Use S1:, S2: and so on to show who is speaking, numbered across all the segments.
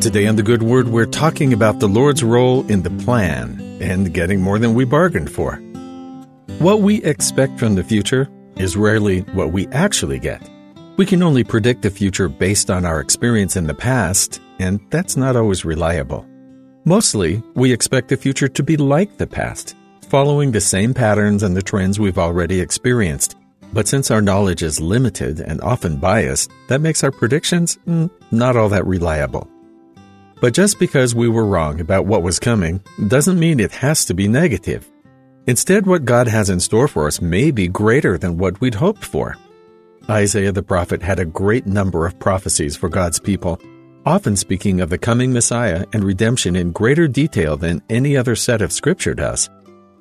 S1: Today on The Good Word, we're talking about the Lord's role in the plan and getting more than we bargained for. What we expect from the future is rarely what we actually get. We can only predict the future based on our experience in the past, and that's not always reliable. Mostly, we expect the future to be like the past, following the same patterns and the trends we've already experienced. But since our knowledge is limited and often biased, that makes our predictions mm, not all that reliable. But just because we were wrong about what was coming doesn't mean it has to be negative. Instead, what God has in store for us may be greater than what we'd hoped for. Isaiah the prophet had a great number of prophecies for God's people, often speaking of the coming Messiah and redemption in greater detail than any other set of Scripture does.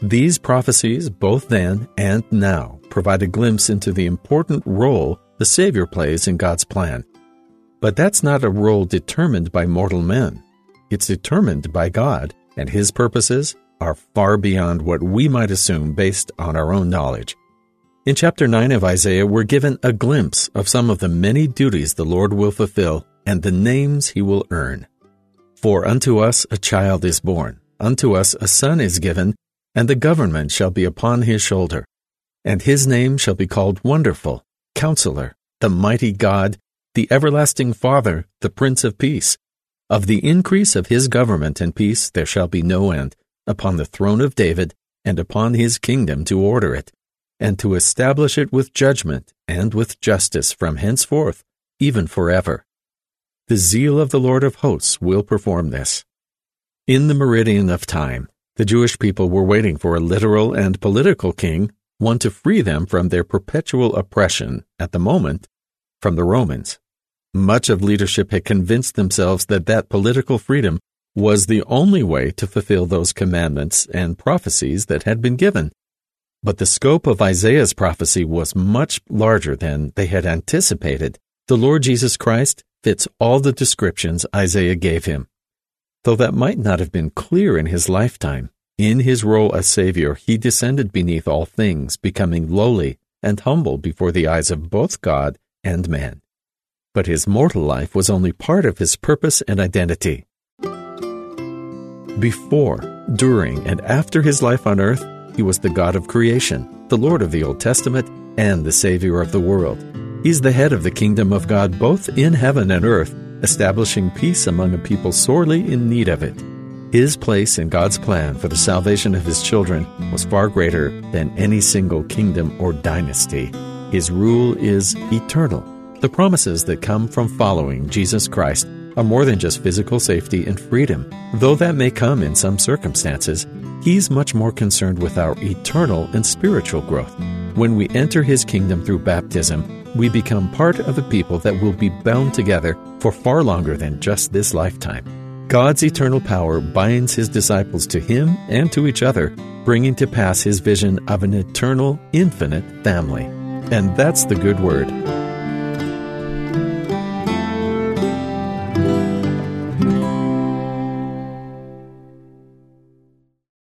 S1: These prophecies, both then and now, provide a glimpse into the important role the Savior plays in God's plan. But that's not a role determined by mortal men. It's determined by God, and His purposes are far beyond what we might assume based on our own knowledge. In chapter 9 of Isaiah, we're given a glimpse of some of the many duties the Lord will fulfill and the names He will earn. For unto us a child is born, unto us a son is given, and the government shall be upon his shoulder. And his name shall be called Wonderful, Counselor, the Mighty God, the everlasting Father, the Prince of Peace. Of the increase of his government and peace there shall be no end, upon the throne of David, and upon his kingdom to order it, and to establish it with judgment and with justice from henceforth, even forever. The zeal of the Lord of hosts will perform this. In the meridian of time, the Jewish people were waiting for a literal and political king, one to free them from their perpetual oppression, at the moment, from the Romans. Much of leadership had convinced themselves that that political freedom was the only way to fulfill those commandments and prophecies that had been given. But the scope of Isaiah's prophecy was much larger than they had anticipated. The Lord Jesus Christ fits all the descriptions Isaiah gave him. Though that might not have been clear in his lifetime, in his role as Savior, he descended beneath all things, becoming lowly and humble before the eyes of both God and man but his mortal life was only part of his purpose and identity. Before, during, and after his life on earth, he was the God of creation, the Lord of the Old Testament, and the Savior of the world. He's the head of the kingdom of God both in heaven and earth, establishing peace among a people sorely in need of it. His place in God's plan for the salvation of his children was far greater than any single kingdom or dynasty. His rule is eternal the promises that come from following Jesus Christ are more than just physical safety and freedom. Though that may come in some circumstances, He's much more concerned with our eternal and spiritual growth. When we enter His kingdom through baptism, we become part of a people that will be bound together for far longer than just this lifetime. God's eternal power binds His disciples to Him and to each other, bringing to pass His vision of an eternal, infinite family. And that's the good word.